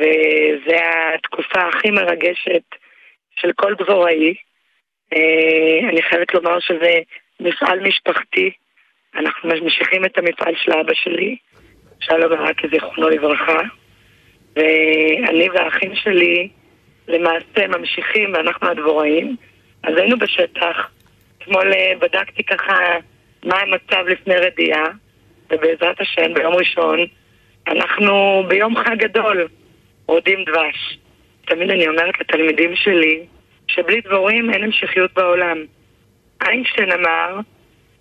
וזו התקופה הכי מרגשת של כל דבוראי. אה, אני חייבת לומר שזה מפעל משפחתי. אנחנו ממשיכים את המפעל של אבא שלי, שלום ברקי, זיכרונו לברכה. ואני והאחים שלי למעשה ממשיכים, ואנחנו הדבוראים. אז היינו בשטח, אתמול אה, בדקתי ככה מה המצב לפני רדיעה, ובעזרת השם ביום ראשון אנחנו ביום חג גדול רודים דבש. תמיד אני אומרת לתלמידים שלי שבלי דבורים אין המשכיות בעולם. איינשטיין אמר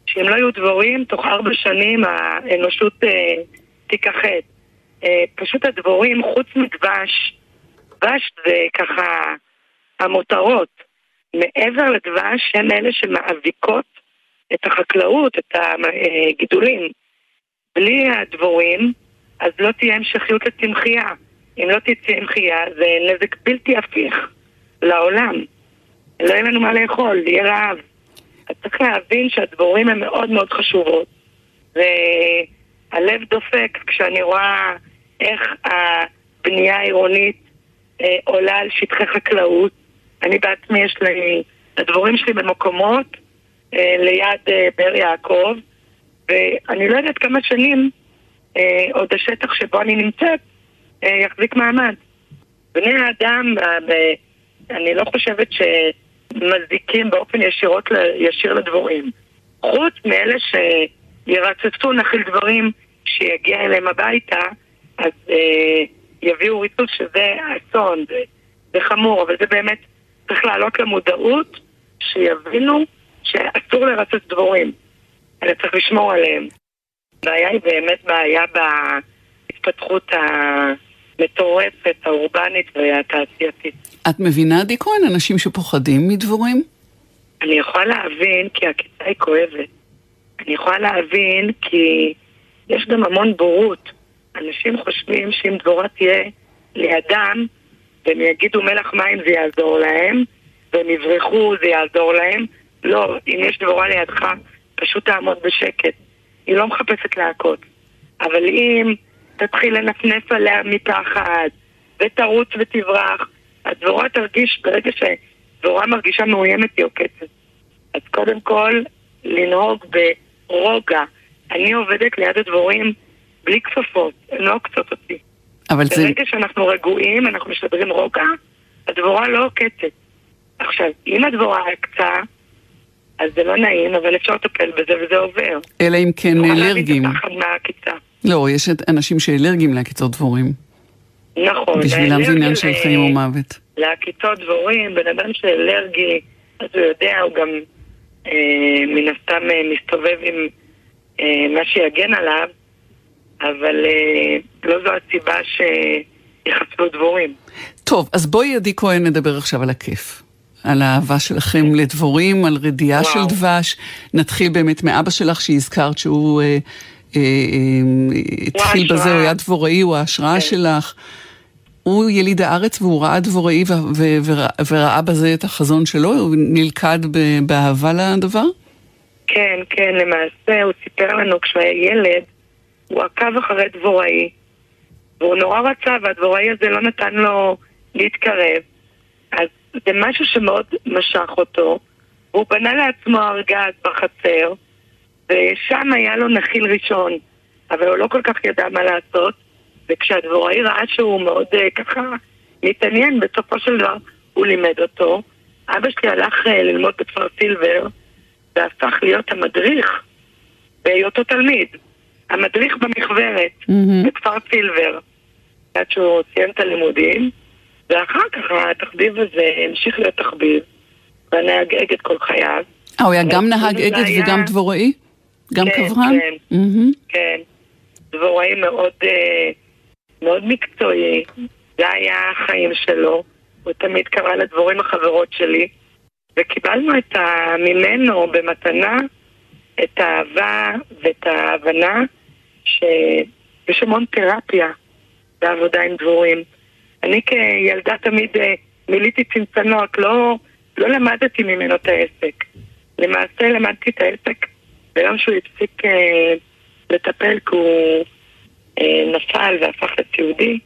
שאם לא יהיו דבורים, תוך ארבע שנים האנושות אה, תיכחד. אה, פשוט הדבורים, חוץ מדבש, דבש זה ככה המותרות. מעבר לדבש, הם אלה שמאביקות את החקלאות, את הגידולים. בלי הדבורים, אז לא תהיה המשכיות לצמחייה. אם לא תהיה צמחייה, זה נזק בלתי הפיך לעולם. לא יהיה לנו מה לאכול, יהיה רעב. אז צריך להבין שהדבורים הן מאוד מאוד חשובות. והלב דופק כשאני רואה איך הבנייה העירונית אה, עולה על שטחי חקלאות. אני בעצמי, יש לי, הדבורים שלי במקומות אה, ליד אה, באר יעקב, ואני לא יודעת כמה שנים אה, עוד השטח שבו אני נמצאת אה, יחזיק מעמד. בני האדם, אה, ב- אני לא חושבת שמזיקים באופן ישירות, ישיר לדבורים. חוץ מאלה שירצצו נחיל דברים שיגיע אליהם הביתה, אז אה, יביאו ריצוץ שזה אסון, זה, זה חמור, אבל זה באמת צריך לעלות למודעות, שיבינו שאסור לרצץ דבורים, אלא צריך לשמור עליהם. הבעיה היא באמת בעיה בהתפתחות המטורפת, האורבנית והתעשייתית. את מבינה, עדי כהן, אנשים שפוחדים מדבורים? אני יכולה להבין כי הכיתה היא כואבת. אני יכולה להבין כי יש גם המון בורות. אנשים חושבים שאם דבורה תהיה לידם, והם יגידו מלח מים זה יעזור להם, והם יברחו זה יעזור להם. לא, אם יש דבורה לידך, פשוט תעמוד בשקט. היא לא מחפשת להכות. אבל אם תתחיל לנפנף עליה מפחד, ותרוץ ותברח, הדבורה תרגיש, ברגע שדבורה מרגישה מאוימת היא עוקצת. אז קודם כל, לנהוג ברוגע. אני עובדת ליד הדבורים בלי כפפות, הן לא עוקצות אותי. אבל זה... ברגע שאנחנו רגועים, אנחנו משדרים רוגע, הדבורה לא עוקצת. עכשיו, אם הדבורה עקצה, אז זה לא נעים, אבל אפשר לטפל בזה וזה עובר. אלא אם כן אלרגיים. לא, יש את- אנשים שאלרגיים לעקיצות דבורים. נכון. בשבילם זה עניין של חיים או מוות. לעקיצות דבורים, בן אדם שאלרגי, אז הוא יודע, הוא גם אה, מן הסתם אה, מסתובב עם אה, מה שיגן עליו, אבל אה, לא זו הסיבה שיחסלו דבורים. טוב, אז בואי עדי כהן נדבר עכשיו על הכיף. על האהבה שלכם לדבורים, על רדיעה וואו. של דבש. נתחיל באמת מאבא שלך שהזכרת שהוא אה, התחיל. בזה, הוא היה דבוראי, הוא ההשראה כן. שלך. הוא יליד הארץ והוא ראה דבוראי וראה, בזה את החזון שלו, הוא נלכד באהבה לדבר? כן, כן, למעשה הוא סיפר לנו כשהוא היה ילד, הוא עקב אחרי דבוראי, והוא נורא רצה, והדבוראי הזה לא נתן לו להתקרב. אז זה משהו שמאוד משך אותו. הוא בנה לעצמו ארגז בחצר, ושם היה לו נחיל ראשון, אבל הוא לא כל כך ידע מה לעשות, וכשהדבוראי ראה שהוא מאוד uh, ככה מתעניין, בסופו של דבר הוא לימד אותו. אבא שלי הלך uh, ללמוד בכפר סילבר, והפך להיות המדריך בהיותו תלמיד. המדריך במכוורת מהמם. בכפר סילבר, עד שהוא סיים את הלימודים, ואחר כך התחביב הזה המשיך להיות תחביב, והנהג אגד כל חייו. אה, הוא היה גם זה נהג אגד היה- וגם דבוראי? גם כן, קברן? כן. כן, דבוראי מאוד, אה, מאוד מקצועי, זה היה החיים שלו, הוא תמיד קרא לדבורים החברות שלי, וקיבלנו את ה... ממנו במתנה את האהבה ואת ההבנה שיש המון תרפיה בעבודה עם דבורים. אני כילדה תמיד אה, מילאתי צנצנות, לא, לא למדתי ממנו את העסק. למעשה למדתי את העסק ביום שהוא הפסיק אה, לטפל כי הוא אה, נפל והפך לסיעודי,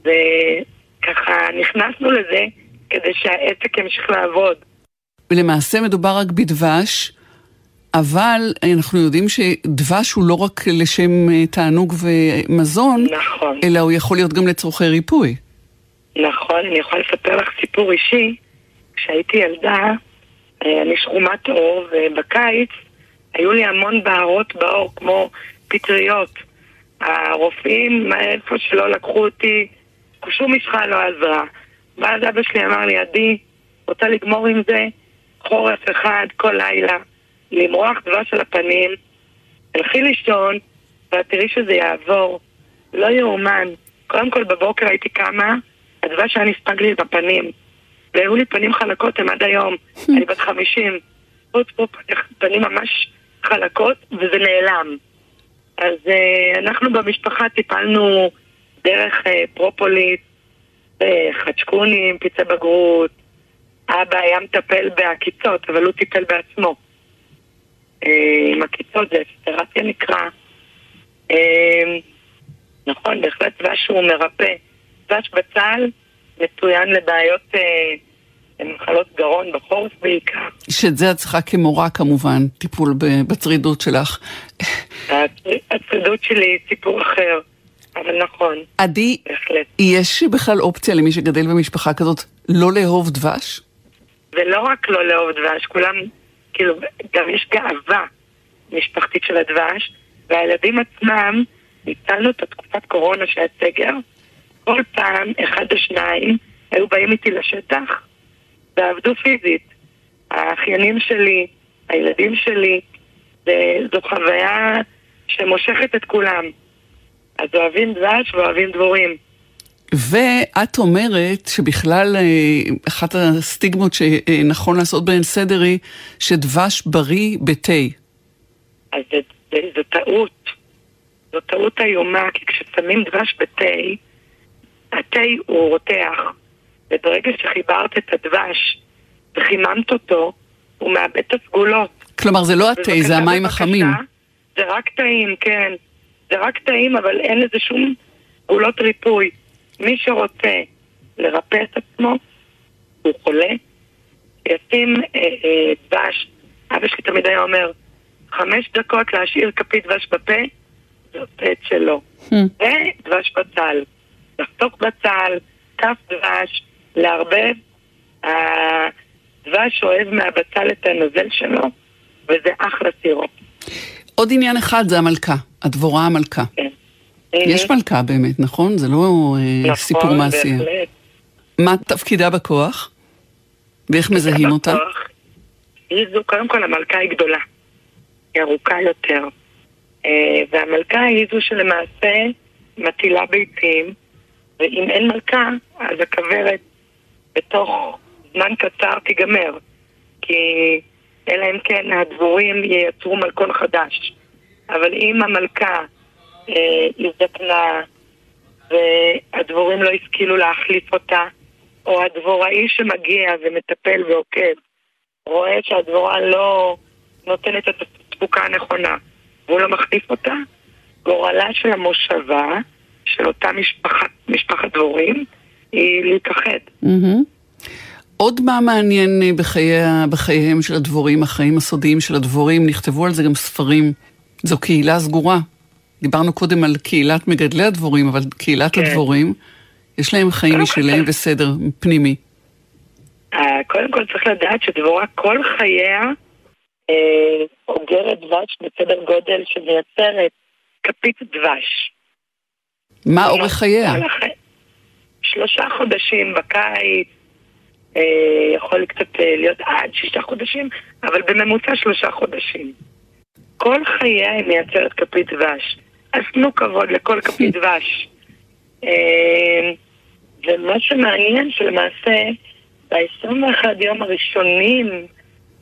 וככה נכנסנו לזה כדי שהעסק ימשיך לעבוד. ולמעשה מדובר רק בדבש, אבל אנחנו יודעים שדבש הוא לא רק לשם אה, תענוג ומזון, נכון. אלא הוא יכול להיות גם לצורכי ריפוי. נכון, אני יכולה לספר לך סיפור אישי. כשהייתי ילדה, אני שחומת עור, ובקיץ היו לי המון בערות בעור, כמו פטריות. הרופאים, איפה שלא לקחו אותי, שום משחה לא עזרה. ואז אבא שלי אמר לי, עדי, רוצה לגמור עם זה? חורף אחד, כל לילה, למרוח דבש על הפנים, תלכי לישון, ואת תראי שזה יעבור. לא יאומן. קודם כל בבוקר הייתי קמה, הדבש היה נספג לי בפנים. והיו לי פנים חלקות, הם עד היום. אני בת חמישים. פנים ממש חלקות, וזה נעלם. אז uh, אנחנו במשפחה טיפלנו דרך uh, פרופוליס, uh, חדשקונים, פצעי בגרות. אבא היה מטפל בעקיצות, אבל הוא טיפל בעצמו. Uh, עם עקיצות זה אסטרציה נקרא. Uh, נכון, בהחלט דבש הוא מרפא. דבש בצל מצוין לבעיות אה, מחלות גרון, בחורף בעיקר. שאת זה את צריכה כמורה כמובן, טיפול בצרידות שלך. הצ- הצרידות שלי היא סיפור אחר, אבל נכון, עדי, בהחלט. יש בכלל אופציה למי שגדל במשפחה כזאת לא לאהוב דבש? ולא רק לא לאהוב דבש, כולם, כאילו, גם יש גאווה משפחתית של הדבש, והילדים עצמם, ניצלנו את התקופת קורונה שהיה סגר, כל פעם, אחד או שניים, היו באים איתי לשטח ועבדו פיזית. האחיינים שלי, הילדים שלי, זה- זו חוויה שמושכת את כולם. אז אוהבים דבש ואוהבים דבורים. ואת אומרת שבכלל אה, אחת הסטיגמות שנכון לעשות בהן סדר היא שדבש בריא בתה. אז זה, זה, זו טעות. זו טעות איומה, כי כששמים דבש בתה, התה הוא רותח, וברגע שחיברת את הדבש וחיממת אותו, הוא מאבד את הסגולות. כלומר זה לא התה, זה המים. החמים. זה רק טעים, כן. זה רק טעים, אבל אין לזה שום פעולות ריפוי. מי שרוצה לרפא את עצמו, הוא חולה, ישים אה, אה, דבש. אבא שלי תמיד היה אומר, חמש דקות להשאיר כפית דבש בפה, זה עושה את שלו. ודבש בצל. לחתוך בצל, כף דבש, לערבב. הדבש אוהב מהבצל את הנוזל שלו, וזה אחלה סירופ. עוד עניין אחד זה המלכה, הדבורה המלכה. כן. יש מלכה באמת, נכון? זה לא אה, נכון, סיפור מעשי. בהחלט. מה תפקידה בכוח? ואיך מזהים אותה? היא זו, קודם כל המלכה היא גדולה. היא ארוכה יותר. אה, והמלכה היא זו שלמעשה מטילה ביצים, ואם אין מלכה, אז הכוורת בתוך זמן קצר תיגמר. כי אלא אם כן הדבורים ייצרו מלכון חדש. אבל אם המלכה אה, הזדקנה והדבורים לא השכילו להחליף אותה, או הדבוראי שמגיע ומטפל ועוקב, רואה שהדבורה לא נותנת את התפוקה הנכונה והוא לא מחליף אותה, גורלה של המושבה, של אותה משפחת, משפחת דבורים, להתאחד. Mm-hmm. עוד מה מעניין אה, בחיי, בחייהם של הדבורים, החיים הסודיים של הדבורים, נכתבו על זה גם ספרים. זו קהילה סגורה. דיברנו קודם על קהילת מגדלי הדבורים, אבל קהילת כן. הדבורים, יש להם חיים משלהם וסדר פנימי. אה, קודם כל צריך לדעת שדבורה כל חייה אה, אוגרת דבש בסדר גודל שמייצרת כפית דבש. מה אורך חייה? שלושה חודשים בקיץ, אה, יכול קצת אה, להיות עד שישה חודשים, אבל בממוצע שלושה חודשים. כל חייה היא מייצרת כפית דבש. אז תנו כבוד לכל כפית דבש. אה, ומה שמעניין שלמעשה ב-21 יום הראשונים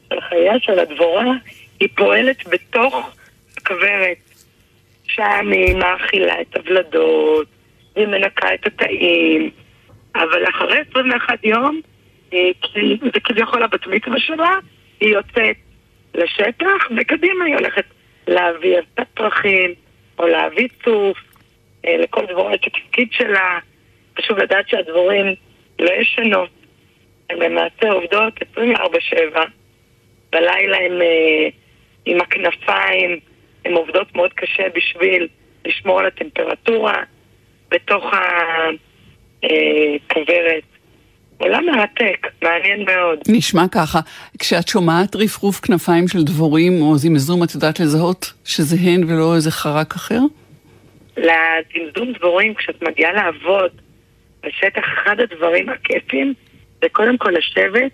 של חייה של הדבורה, היא פועלת בתוך הכוורת. שם היא מאכילה את הוולדות, והיא מנקה את התאים, אבל אחרי 21 יום, זה כביכול הבת מצווה שלה, היא יוצאת לשטח, וקדימה היא הולכת להביא אבקת פרחים, או להביא צוף, אה, לכל דבורה התפקיד שלה. חשוב לדעת שהדבורים לא ישנות, הן למעשה עובדות 24-7. בלילה הן אה, עם הכנפיים, הן עובדות מאוד קשה בשביל לשמור על הטמפרטורה בתוך הכוורת. עולם מרתק, מעניין מאוד. נשמע ככה. כשאת שומעת רפרוף כנפיים של דבורים או זמזום, את יודעת לזהות שזה הן ולא איזה חרק אחר? לזמזום דבורים, כשאת מגיעה לעבוד בשטח, אחד הדברים הכיפים זה קודם כל לשבת,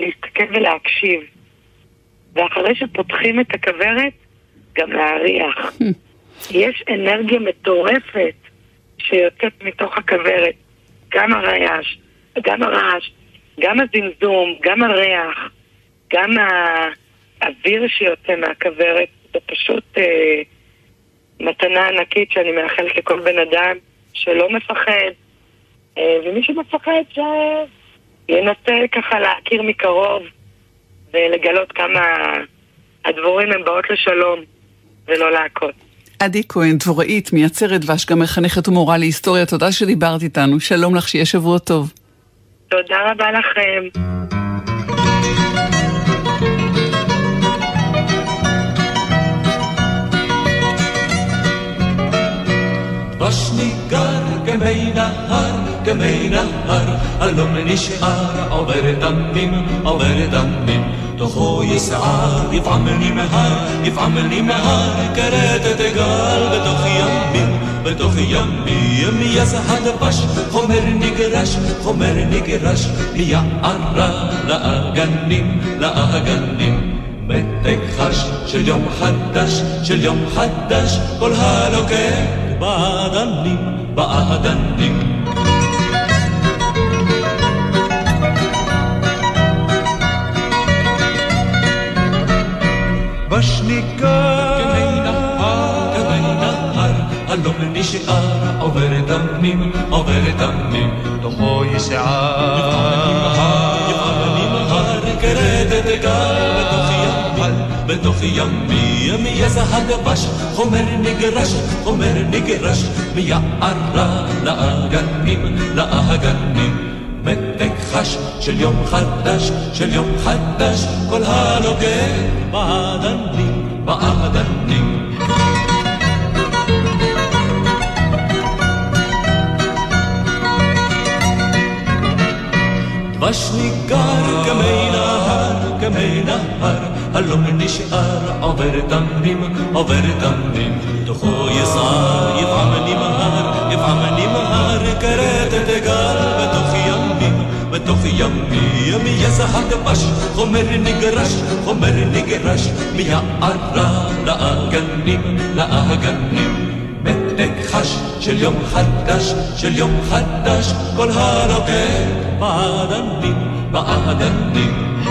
להסתכל ולהקשיב. ואחרי שפותחים את הכוורת, גם להריח. יש אנרגיה מטורפת שיוצאת מתוך הכוורת. גם הרעש, גם הרעש, גם הזמזום, גם הריח, גם האוויר שיוצא מהכוורת, זה פשוט אה, מתנה ענקית שאני מאחלת לכל בן אדם שלא מפחד, אה, ומי שמפחד שינסה ככה להכיר מקרוב ולגלות כמה הדבורים הם באות לשלום ולא להכות. עדי כהן, דבוראית, מייצרת דבש, גם מחנכת ומורה להיסטוריה, תודה שדיברת איתנו. שלום לך, שיהיה שבוע טוב. תודה רבה לכם. דבש ניגר כמי נהר, כמי נהר, הלום נשאר עובר דמים, עובר דמים. תוכו יסער, יפעם לי מהר, יפעם לי מהר, כרת גל בתוך ימים. בתוך ימים יזהה דבש, חומר נגרש, חומר נגרש, מיערה לאגנים, לאגנים. מתק חש של יום חדש, של יום חדש, כל הלוקח באדנים, באדנים. בשניקה הלום נשאר, עובר דמים, עובר דמים, תוכו ישער. כרדת גל, בתוך ימים, בתוך ימים, יזע הדבש, חומר נגרש, חומר נגרש, מיערה לאגנים, לאגנים. מתק חש של יום חדש, של יום חדש, כל הנוגע באדנים, באדנים. דבש ניגר כמי נהר, כמי נהר, הלום נשאר, עובר דמים, עובר דמים, תוכו יסער, יפעם נמהר, יפעם נמהר, כרת תגר בתוך ימים, בתוך ימי, ימי זהב דבש, חומר נגרש, חומר נגרש, מהערה לאגנים, לאגנים. מתק חש של יום חדש, של יום חדש, כל הרוקד בעדנים, בעדנים.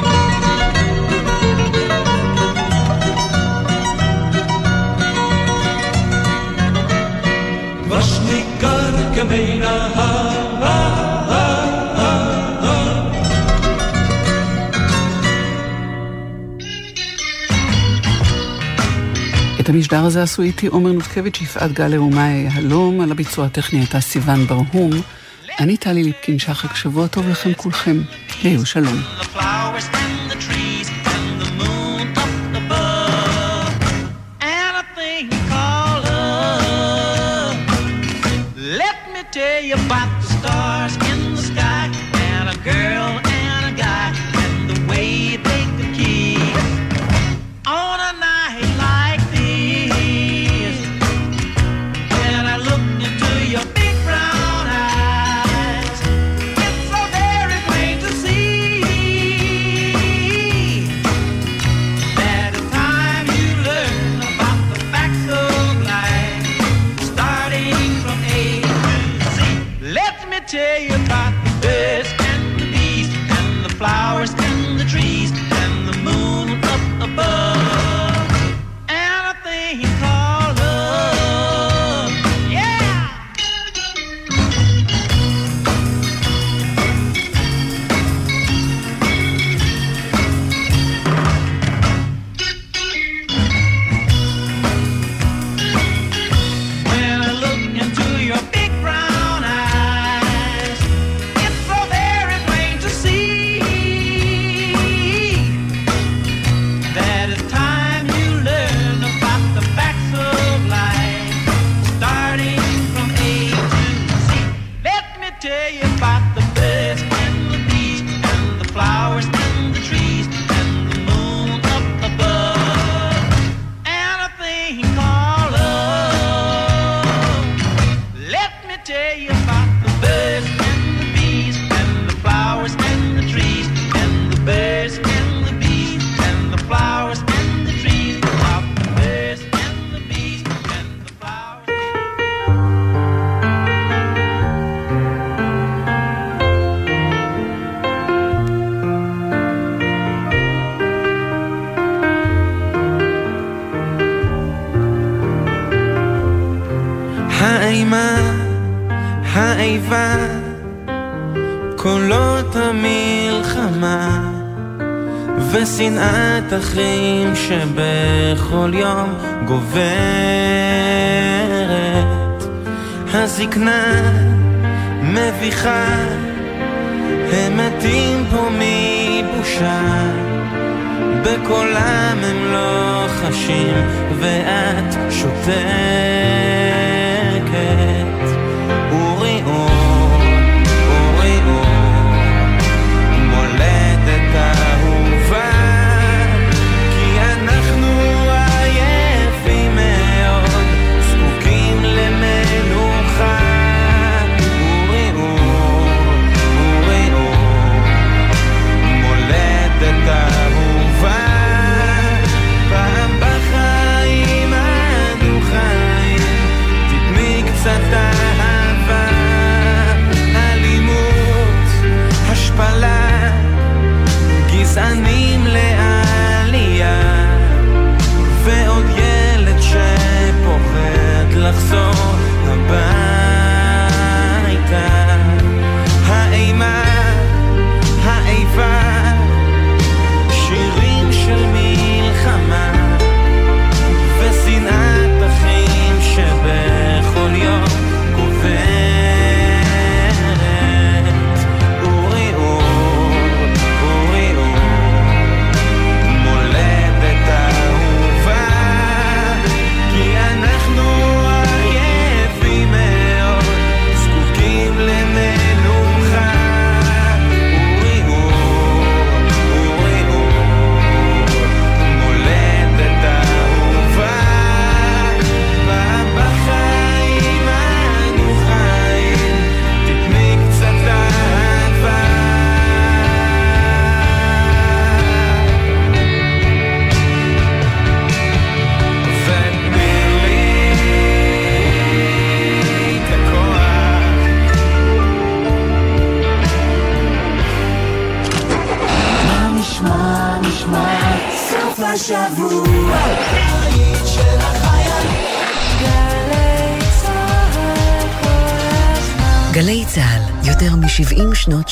דבש ניכר כמי נהר את המשדר הזה עשו איתי עומר נותקביץ', יפעת גלר ומאי יהלום, על הביצוע הטכני הייתה סיוון ברהום. אני טלי ליפקין שחק, שבוע טוב לכם כולכם. היו שלום. האיבה, קולות המלחמה, ושנאת אחים שבכל יום גוברת. הזקנה מביכה, הם מתים פה מבושה, בקולם הם לא חשים, ואת שותקת.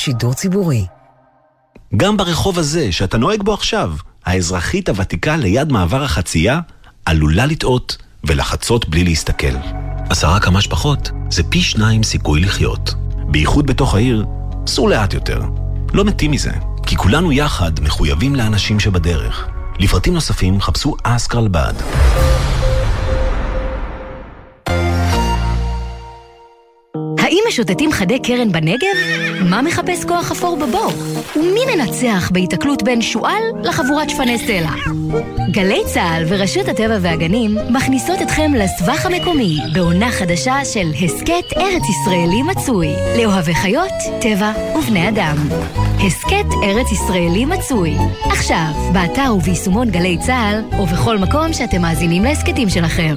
שידור ציבורי. גם ברחוב הזה, שאתה נוהג בו עכשיו, האזרחית הוותיקה ליד מעבר החצייה עלולה לטעות ולחצות בלי להסתכל. עשרה כמה שפחות זה פי שניים סיכוי לחיות. בייחוד בתוך העיר, סור לאט יותר. לא מתים מזה, כי כולנו יחד מחויבים לאנשים שבדרך. לפרטים נוספים חפשו אסקרלבד. משוטטים חדי קרן בנגב? מה מחפש כוח אפור בבור? ומי מנצח בהיתקלות בין שועל לחבורת שפני סלע? גלי צה"ל ורשות הטבע והגנים מכניסות אתכם לסבך המקומי בעונה חדשה של הסכת ארץ ישראלי מצוי לאוהבי חיות, טבע ובני אדם. הסכת ארץ ישראלי מצוי עכשיו, באתר וביישומון גלי צה"ל ובכל מקום שאתם מאזינים להסכתים שלכם.